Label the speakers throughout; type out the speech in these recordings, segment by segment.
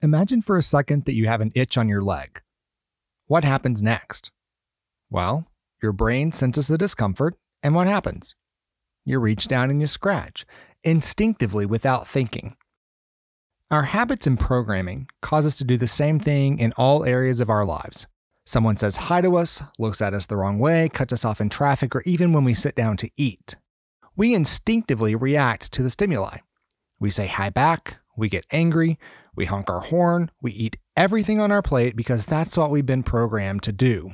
Speaker 1: Imagine for a second that you have an itch on your leg. What happens next? Well, your brain senses the discomfort, and what happens? You reach down and you scratch, instinctively without thinking. Our habits and programming cause us to do the same thing in all areas of our lives. Someone says hi to us, looks at us the wrong way, cuts us off in traffic, or even when we sit down to eat. We instinctively react to the stimuli. We say hi back, we get angry, we honk our horn, we eat everything on our plate because that's what we've been programmed to do.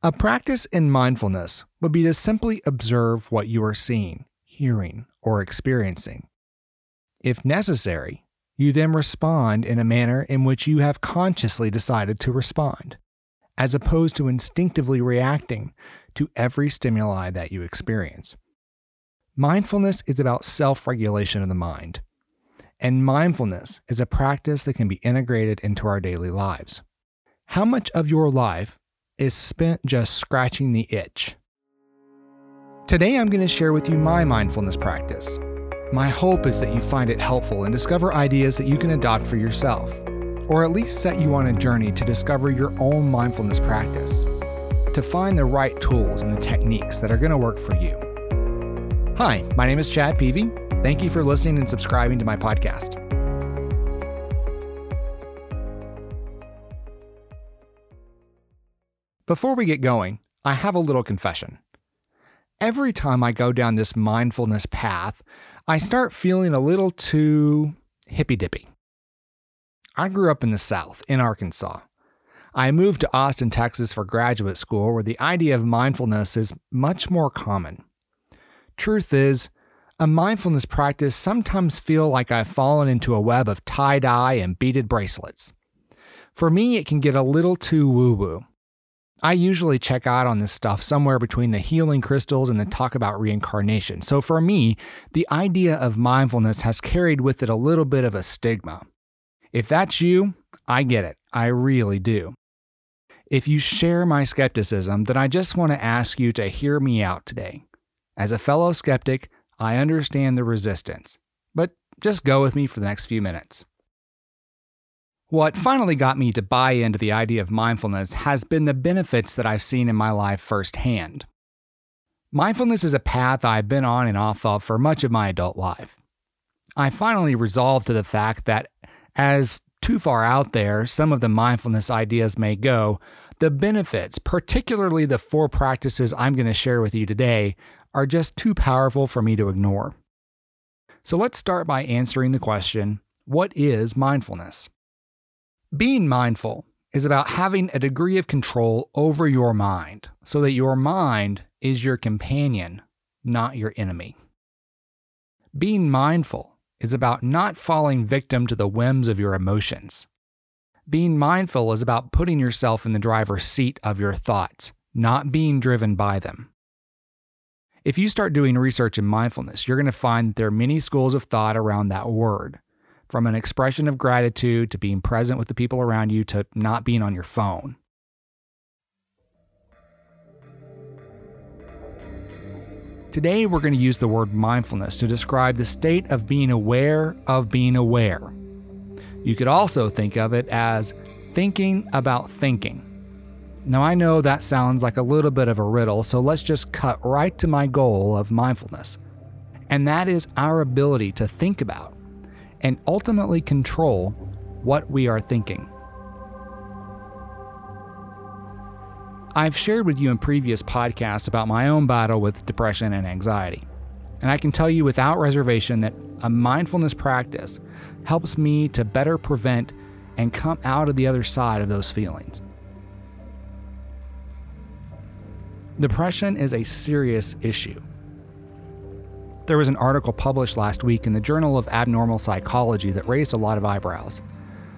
Speaker 1: A practice in mindfulness would be to simply observe what you are seeing, hearing, or experiencing. If necessary, you then respond in a manner in which you have consciously decided to respond, as opposed to instinctively reacting to every stimuli that you experience. Mindfulness is about self regulation of the mind. And mindfulness is a practice that can be integrated into our daily lives. How much of your life is spent just scratching the itch? Today, I'm going to share with you my mindfulness practice. My hope is that you find it helpful and discover ideas that you can adopt for yourself, or at least set you on a journey to discover your own mindfulness practice, to find the right tools and the techniques that are going to work for you. Hi, my name is Chad Peevy. Thank you for listening and subscribing to my podcast. Before we get going, I have a little confession. Every time I go down this mindfulness path, I start feeling a little too hippy dippy. I grew up in the South, in Arkansas. I moved to Austin, Texas for graduate school, where the idea of mindfulness is much more common. Truth is, a mindfulness practice sometimes feel like I've fallen into a web of tie-dye and beaded bracelets. For me, it can get a little too woo-woo. I usually check out on this stuff somewhere between the healing crystals and the talk about reincarnation. So for me, the idea of mindfulness has carried with it a little bit of a stigma. If that's you, I get it. I really do. If you share my skepticism, then I just want to ask you to hear me out today. As a fellow skeptic, I understand the resistance, but just go with me for the next few minutes. What finally got me to buy into the idea of mindfulness has been the benefits that I've seen in my life firsthand. Mindfulness is a path I've been on and off of for much of my adult life. I finally resolved to the fact that, as too far out there some of the mindfulness ideas may go, the benefits, particularly the four practices I'm going to share with you today, are just too powerful for me to ignore. So let's start by answering the question what is mindfulness? Being mindful is about having a degree of control over your mind so that your mind is your companion, not your enemy. Being mindful is about not falling victim to the whims of your emotions. Being mindful is about putting yourself in the driver's seat of your thoughts, not being driven by them. If you start doing research in mindfulness, you're going to find there are many schools of thought around that word, from an expression of gratitude to being present with the people around you to not being on your phone. Today, we're going to use the word mindfulness to describe the state of being aware of being aware. You could also think of it as thinking about thinking. Now, I know that sounds like a little bit of a riddle, so let's just cut right to my goal of mindfulness. And that is our ability to think about and ultimately control what we are thinking. I've shared with you in previous podcasts about my own battle with depression and anxiety. And I can tell you without reservation that a mindfulness practice helps me to better prevent and come out of the other side of those feelings. Depression is a serious issue. There was an article published last week in the Journal of Abnormal Psychology that raised a lot of eyebrows.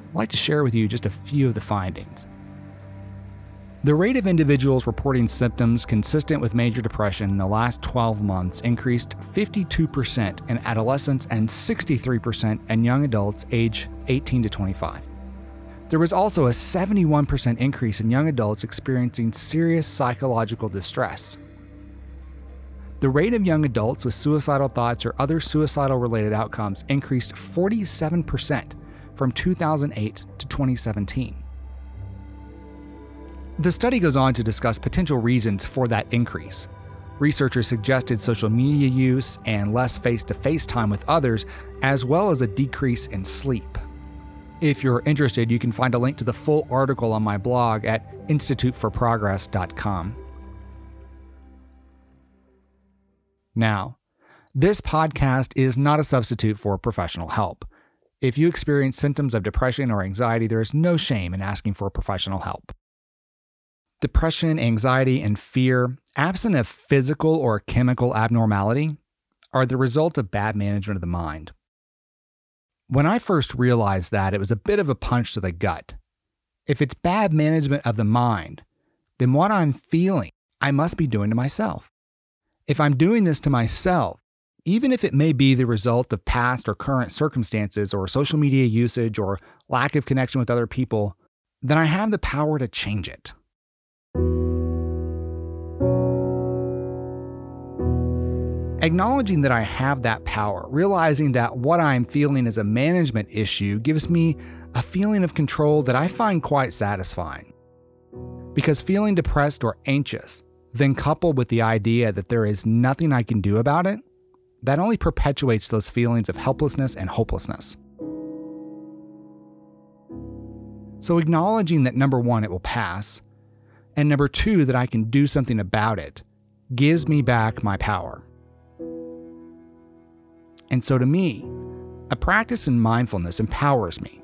Speaker 1: I'd like to share with you just a few of the findings. The rate of individuals reporting symptoms consistent with major depression in the last 12 months increased 52% in adolescents and 63% in young adults age 18 to 25. There was also a 71% increase in young adults experiencing serious psychological distress. The rate of young adults with suicidal thoughts or other suicidal related outcomes increased 47% from 2008 to 2017. The study goes on to discuss potential reasons for that increase. Researchers suggested social media use and less face to face time with others, as well as a decrease in sleep. If you're interested, you can find a link to the full article on my blog at instituteforprogress.com. Now, this podcast is not a substitute for professional help. If you experience symptoms of depression or anxiety, there is no shame in asking for professional help. Depression, anxiety, and fear, absent of physical or chemical abnormality, are the result of bad management of the mind. When I first realized that, it was a bit of a punch to the gut. If it's bad management of the mind, then what I'm feeling, I must be doing to myself. If I'm doing this to myself, even if it may be the result of past or current circumstances or social media usage or lack of connection with other people, then I have the power to change it. Acknowledging that I have that power, realizing that what I'm feeling is a management issue, gives me a feeling of control that I find quite satisfying. Because feeling depressed or anxious, then coupled with the idea that there is nothing I can do about it, that only perpetuates those feelings of helplessness and hopelessness. So, acknowledging that number one, it will pass, and number two, that I can do something about it, gives me back my power. And so, to me, a practice in mindfulness empowers me.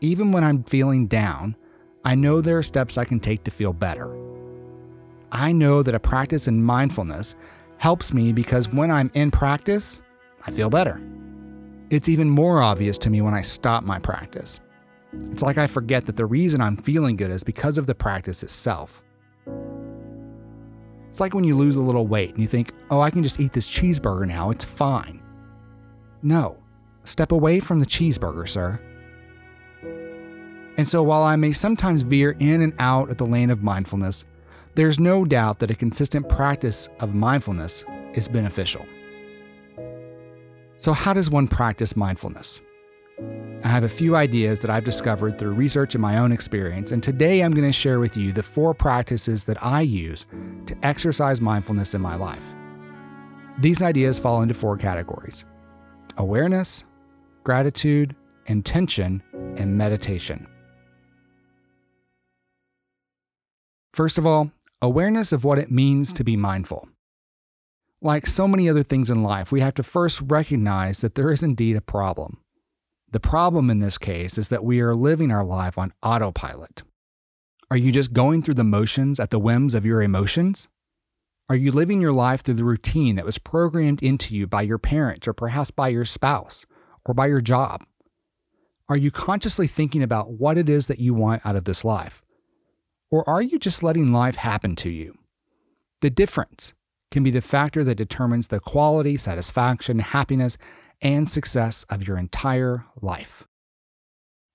Speaker 1: Even when I'm feeling down, I know there are steps I can take to feel better. I know that a practice in mindfulness helps me because when I'm in practice, I feel better. It's even more obvious to me when I stop my practice. It's like I forget that the reason I'm feeling good is because of the practice itself. It's like when you lose a little weight and you think, oh, I can just eat this cheeseburger now, it's fine. No, step away from the cheeseburger, sir. And so while I may sometimes veer in and out of the lane of mindfulness, there's no doubt that a consistent practice of mindfulness is beneficial. So, how does one practice mindfulness? I have a few ideas that I've discovered through research and my own experience, and today I'm going to share with you the four practices that I use to exercise mindfulness in my life. These ideas fall into four categories awareness, gratitude, intention, and meditation. First of all, awareness of what it means to be mindful. Like so many other things in life, we have to first recognize that there is indeed a problem. The problem in this case is that we are living our life on autopilot. Are you just going through the motions at the whims of your emotions? Are you living your life through the routine that was programmed into you by your parents or perhaps by your spouse or by your job? Are you consciously thinking about what it is that you want out of this life? Or are you just letting life happen to you? The difference can be the factor that determines the quality, satisfaction, happiness, and success of your entire life.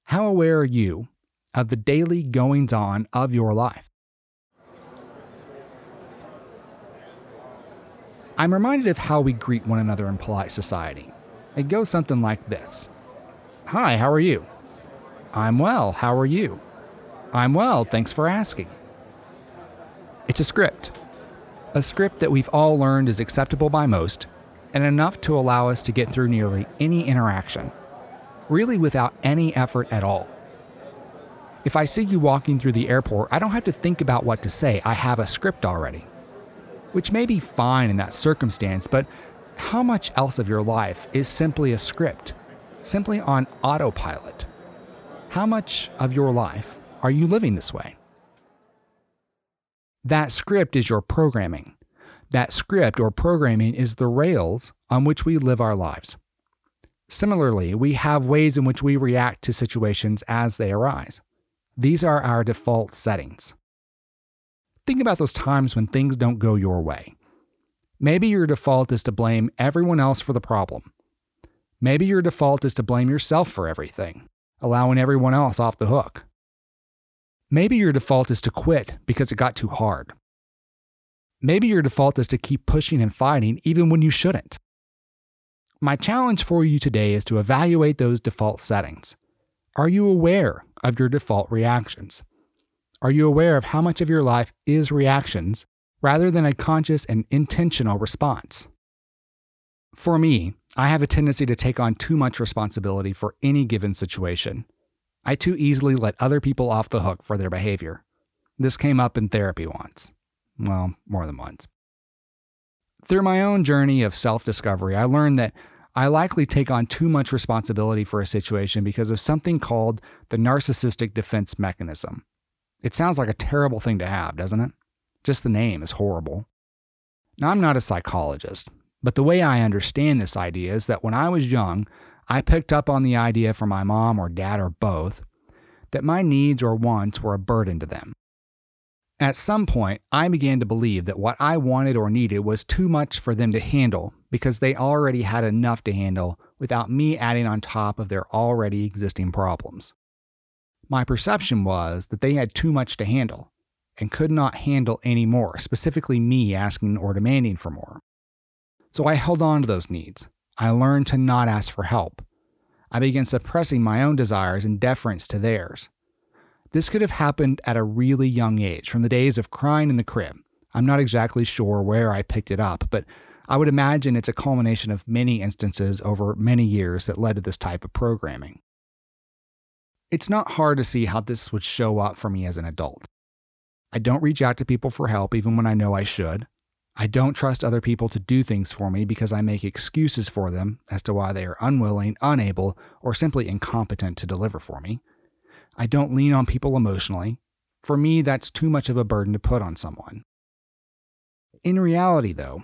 Speaker 1: How aware are you of the daily goings on of your life? I'm reminded of how we greet one another in polite society. It goes something like this Hi, how are you? I'm well, how are you? I'm well, thanks for asking. It's a script. A script that we've all learned is acceptable by most, and enough to allow us to get through nearly any interaction, really without any effort at all. If I see you walking through the airport, I don't have to think about what to say, I have a script already. Which may be fine in that circumstance, but how much else of your life is simply a script, simply on autopilot? How much of your life are you living this way? That script is your programming. That script or programming is the rails on which we live our lives. Similarly, we have ways in which we react to situations as they arise. These are our default settings. Think about those times when things don't go your way. Maybe your default is to blame everyone else for the problem. Maybe your default is to blame yourself for everything, allowing everyone else off the hook. Maybe your default is to quit because it got too hard. Maybe your default is to keep pushing and fighting even when you shouldn't. My challenge for you today is to evaluate those default settings. Are you aware of your default reactions? Are you aware of how much of your life is reactions rather than a conscious and intentional response? For me, I have a tendency to take on too much responsibility for any given situation. I too easily let other people off the hook for their behavior. This came up in therapy once. Well, more than once. Through my own journey of self discovery, I learned that I likely take on too much responsibility for a situation because of something called the narcissistic defense mechanism. It sounds like a terrible thing to have, doesn't it? Just the name is horrible. Now, I'm not a psychologist, but the way I understand this idea is that when I was young, I picked up on the idea from my mom or dad or both that my needs or wants were a burden to them. At some point, I began to believe that what I wanted or needed was too much for them to handle because they already had enough to handle without me adding on top of their already existing problems. My perception was that they had too much to handle and could not handle any more, specifically me asking or demanding for more. So I held on to those needs. I learned to not ask for help. I began suppressing my own desires in deference to theirs. This could have happened at a really young age, from the days of crying in the crib. I'm not exactly sure where I picked it up, but I would imagine it's a culmination of many instances over many years that led to this type of programming. It's not hard to see how this would show up for me as an adult. I don't reach out to people for help even when I know I should. I don't trust other people to do things for me because I make excuses for them as to why they are unwilling, unable, or simply incompetent to deliver for me. I don't lean on people emotionally. For me, that's too much of a burden to put on someone. In reality, though,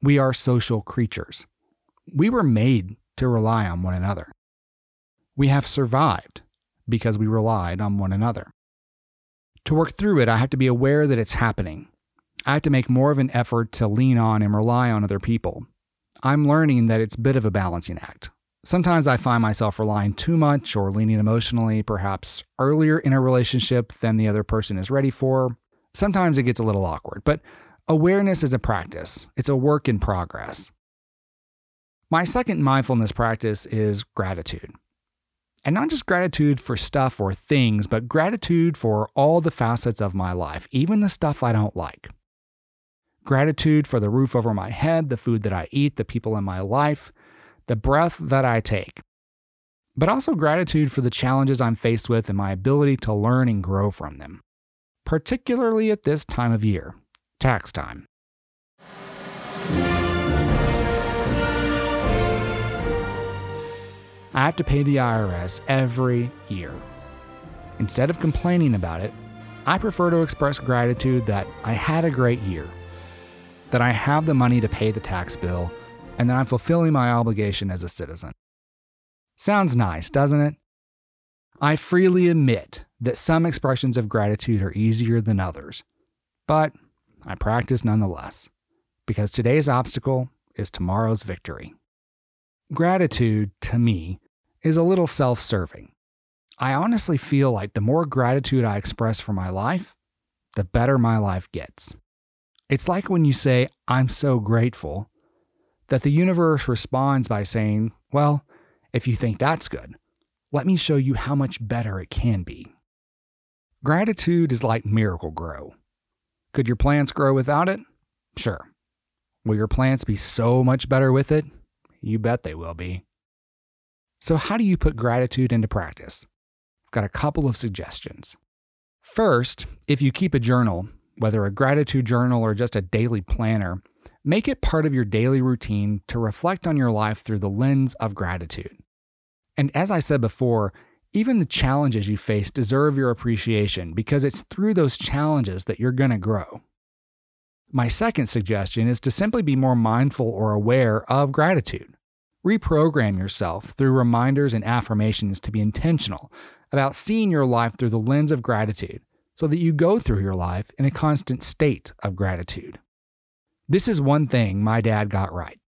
Speaker 1: we are social creatures. We were made to rely on one another. We have survived because we relied on one another. To work through it, I have to be aware that it's happening I have to make more of an effort to lean on and rely on other people. I'm learning that it's a bit of a balancing act. Sometimes I find myself relying too much or leaning emotionally, perhaps earlier in a relationship than the other person is ready for. Sometimes it gets a little awkward, but awareness is a practice, it's a work in progress. My second mindfulness practice is gratitude. And not just gratitude for stuff or things, but gratitude for all the facets of my life, even the stuff I don't like gratitude for the roof over my head, the food that I eat, the people in my life, the breath that I take. But also gratitude for the challenges I'm faced with and my ability to learn and grow from them, particularly at this time of year, tax time. I have to pay the IRS every year. Instead of complaining about it, I prefer to express gratitude that I had a great year that I have the money to pay the tax bill, and that I'm fulfilling my obligation as a citizen. Sounds nice, doesn't it? I freely admit that some expressions of gratitude are easier than others, but I practice nonetheless, because today's obstacle is tomorrow's victory. Gratitude, to me, is a little self serving. I honestly feel like the more gratitude I express for my life, the better my life gets. It's like when you say, I'm so grateful, that the universe responds by saying, Well, if you think that's good, let me show you how much better it can be. Gratitude is like Miracle-Gro. Could your plants grow without it? Sure. Will your plants be so much better with it? You bet they will be. So, how do you put gratitude into practice? I've got a couple of suggestions. First, if you keep a journal, whether a gratitude journal or just a daily planner, make it part of your daily routine to reflect on your life through the lens of gratitude. And as I said before, even the challenges you face deserve your appreciation because it's through those challenges that you're going to grow. My second suggestion is to simply be more mindful or aware of gratitude. Reprogram yourself through reminders and affirmations to be intentional about seeing your life through the lens of gratitude so that you go through your life in a constant state of gratitude. This is one thing my dad got right.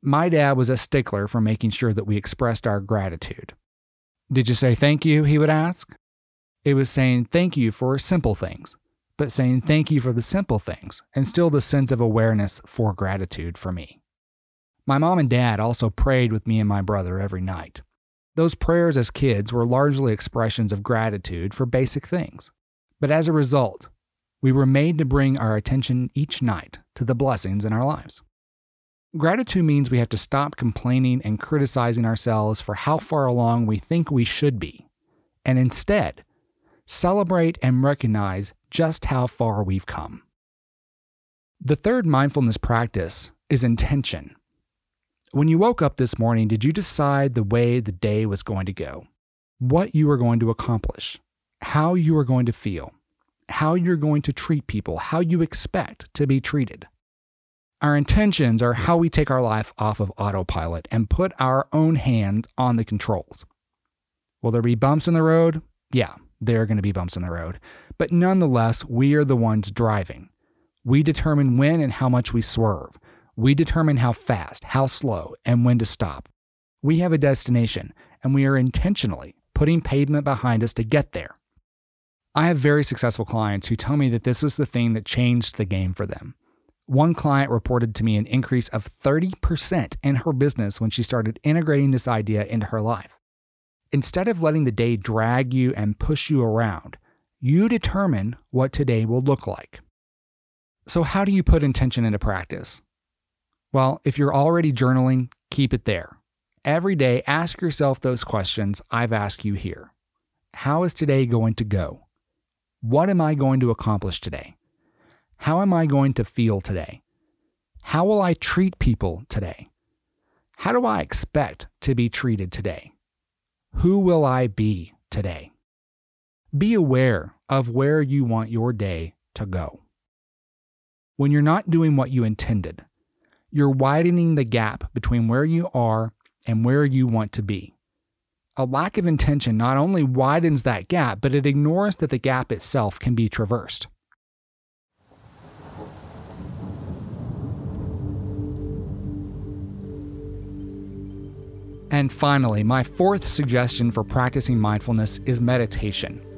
Speaker 1: My dad was a stickler for making sure that we expressed our gratitude. Did you say thank you? He would ask. It was saying thank you for simple things, but saying thank you for the simple things and still the sense of awareness for gratitude for me. My mom and dad also prayed with me and my brother every night. Those prayers as kids were largely expressions of gratitude for basic things. But as a result, we were made to bring our attention each night to the blessings in our lives. Gratitude means we have to stop complaining and criticizing ourselves for how far along we think we should be, and instead celebrate and recognize just how far we've come. The third mindfulness practice is intention. When you woke up this morning, did you decide the way the day was going to go? What you were going to accomplish? How you were going to feel? How you're going to treat people? How you expect to be treated? Our intentions are how we take our life off of autopilot and put our own hand on the controls. Will there be bumps in the road? Yeah, there are going to be bumps in the road. But nonetheless, we are the ones driving. We determine when and how much we swerve. We determine how fast, how slow, and when to stop. We have a destination, and we are intentionally putting pavement behind us to get there. I have very successful clients who tell me that this was the thing that changed the game for them. One client reported to me an increase of 30% in her business when she started integrating this idea into her life. Instead of letting the day drag you and push you around, you determine what today will look like. So, how do you put intention into practice? Well, if you're already journaling, keep it there. Every day, ask yourself those questions I've asked you here. How is today going to go? What am I going to accomplish today? How am I going to feel today? How will I treat people today? How do I expect to be treated today? Who will I be today? Be aware of where you want your day to go. When you're not doing what you intended, you're widening the gap between where you are and where you want to be. A lack of intention not only widens that gap, but it ignores that the gap itself can be traversed. And finally, my fourth suggestion for practicing mindfulness is meditation.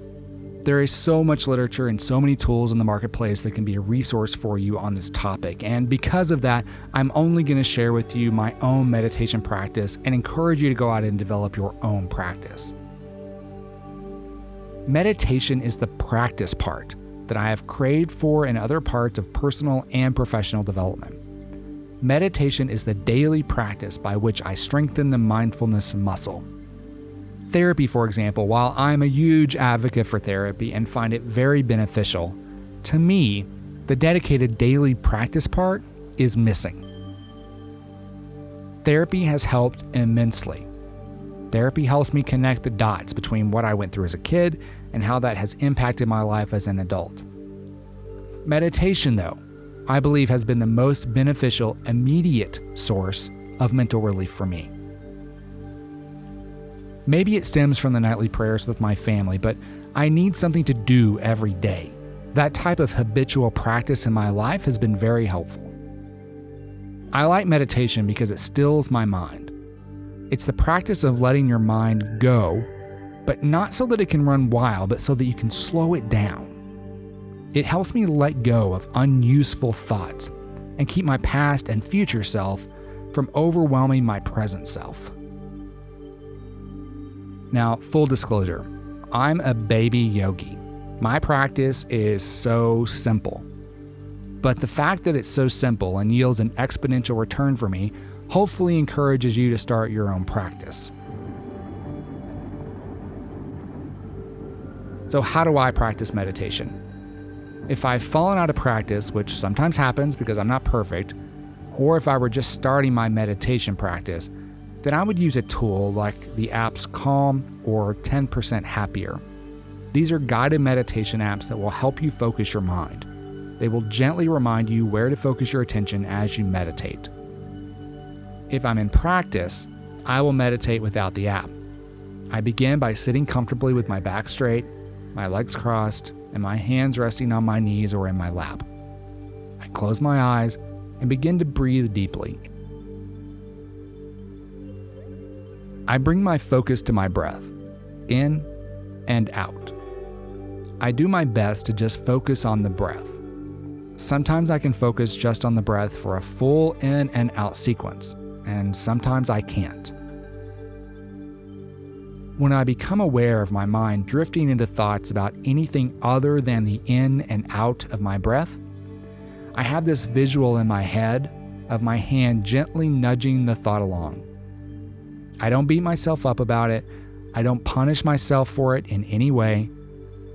Speaker 1: There is so much literature and so many tools in the marketplace that can be a resource for you on this topic. And because of that, I'm only going to share with you my own meditation practice and encourage you to go out and develop your own practice. Meditation is the practice part that I have craved for in other parts of personal and professional development. Meditation is the daily practice by which I strengthen the mindfulness muscle. Therapy, for example, while I'm a huge advocate for therapy and find it very beneficial, to me, the dedicated daily practice part is missing. Therapy has helped immensely. Therapy helps me connect the dots between what I went through as a kid and how that has impacted my life as an adult. Meditation, though, I believe has been the most beneficial, immediate source of mental relief for me. Maybe it stems from the nightly prayers with my family, but I need something to do every day. That type of habitual practice in my life has been very helpful. I like meditation because it stills my mind. It's the practice of letting your mind go, but not so that it can run wild, but so that you can slow it down. It helps me let go of unuseful thoughts and keep my past and future self from overwhelming my present self. Now, full disclosure, I'm a baby yogi. My practice is so simple. But the fact that it's so simple and yields an exponential return for me hopefully encourages you to start your own practice. So, how do I practice meditation? If I've fallen out of practice, which sometimes happens because I'm not perfect, or if I were just starting my meditation practice, then I would use a tool like the apps Calm or 10% Happier. These are guided meditation apps that will help you focus your mind. They will gently remind you where to focus your attention as you meditate. If I'm in practice, I will meditate without the app. I begin by sitting comfortably with my back straight, my legs crossed, and my hands resting on my knees or in my lap. I close my eyes and begin to breathe deeply. I bring my focus to my breath, in and out. I do my best to just focus on the breath. Sometimes I can focus just on the breath for a full in and out sequence, and sometimes I can't. when I become aware of my mind drifting into thoughts about anything other than the in and out of my breath, I have this visual in my head of my hand gently nudging the thought along. I don't beat myself up about it. I don't punish myself for it in any way.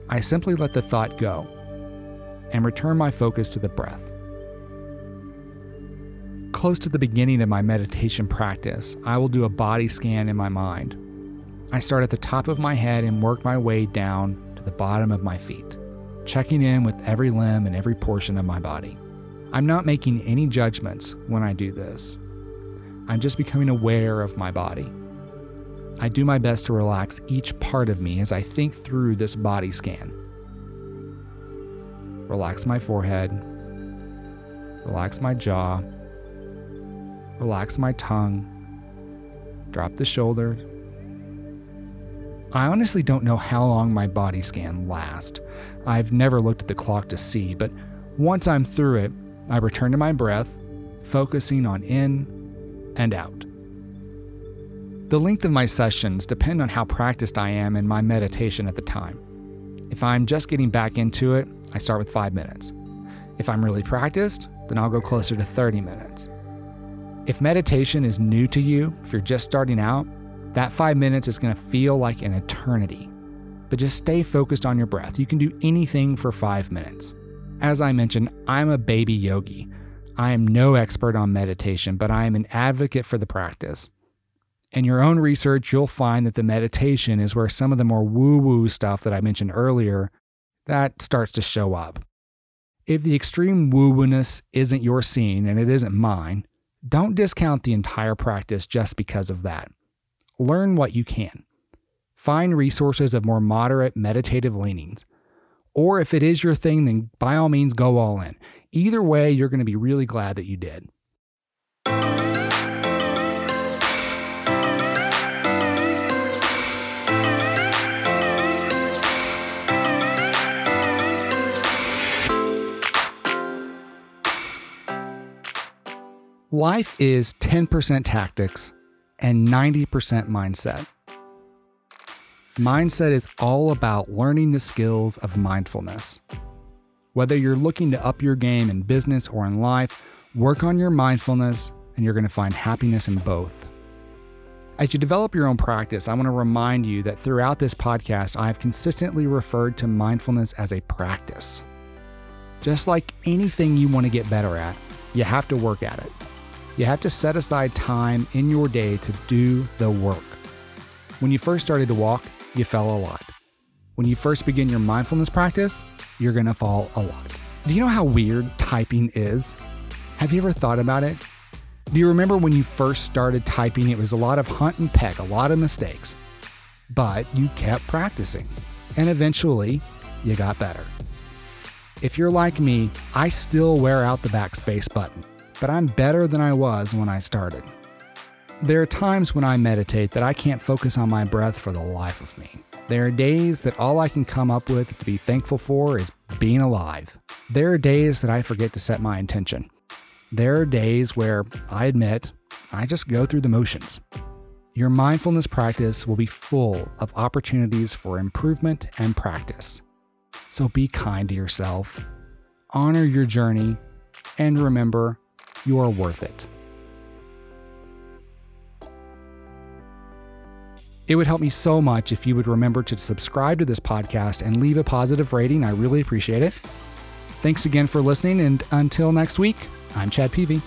Speaker 1: I simply let the thought go and return my focus to the breath. Close to the beginning of my meditation practice, I will do a body scan in my mind. I start at the top of my head and work my way down to the bottom of my feet, checking in with every limb and every portion of my body. I'm not making any judgments when I do this. I'm just becoming aware of my body. I do my best to relax each part of me as I think through this body scan. Relax my forehead, relax my jaw, relax my tongue, drop the shoulders. I honestly don't know how long my body scan lasts. I've never looked at the clock to see, but once I'm through it, I return to my breath, focusing on in and out. The length of my sessions depend on how practiced I am in my meditation at the time. If I'm just getting back into it, I start with five minutes. If I'm really practiced, then I'll go closer to 30 minutes. If meditation is new to you, if you're just starting out, that five minutes is going to feel like an eternity. But just stay focused on your breath. You can do anything for five minutes. As I mentioned, I'm a baby yogi. I am no expert on meditation, but I am an advocate for the practice. In your own research, you'll find that the meditation is where some of the more woo-woo stuff that I mentioned earlier that starts to show up. If the extreme woo-woo-ness isn't your scene and it isn't mine, don't discount the entire practice just because of that. Learn what you can. Find resources of more moderate meditative leanings. Or if it is your thing, then by all means go all in. Either way, you're going to be really glad that you did. Life is 10% tactics and 90% mindset. Mindset is all about learning the skills of mindfulness. Whether you're looking to up your game in business or in life, work on your mindfulness and you're going to find happiness in both. As you develop your own practice, I want to remind you that throughout this podcast, I have consistently referred to mindfulness as a practice. Just like anything you want to get better at, you have to work at it. You have to set aside time in your day to do the work. When you first started to walk, you fell a lot. When you first begin your mindfulness practice, you're going to fall a lot. Do you know how weird typing is? Have you ever thought about it? Do you remember when you first started typing, it was a lot of hunt and peck, a lot of mistakes, but you kept practicing, and eventually you got better. If you're like me, I still wear out the backspace button, but I'm better than I was when I started. There are times when I meditate that I can't focus on my breath for the life of me. There are days that all I can come up with to be thankful for is being alive. There are days that I forget to set my intention. There are days where I admit I just go through the motions. Your mindfulness practice will be full of opportunities for improvement and practice. So be kind to yourself, honor your journey, and remember you are worth it. It would help me so much if you would remember to subscribe to this podcast and leave a positive rating. I really appreciate it. Thanks again for listening, and until next week, I'm Chad Peevy.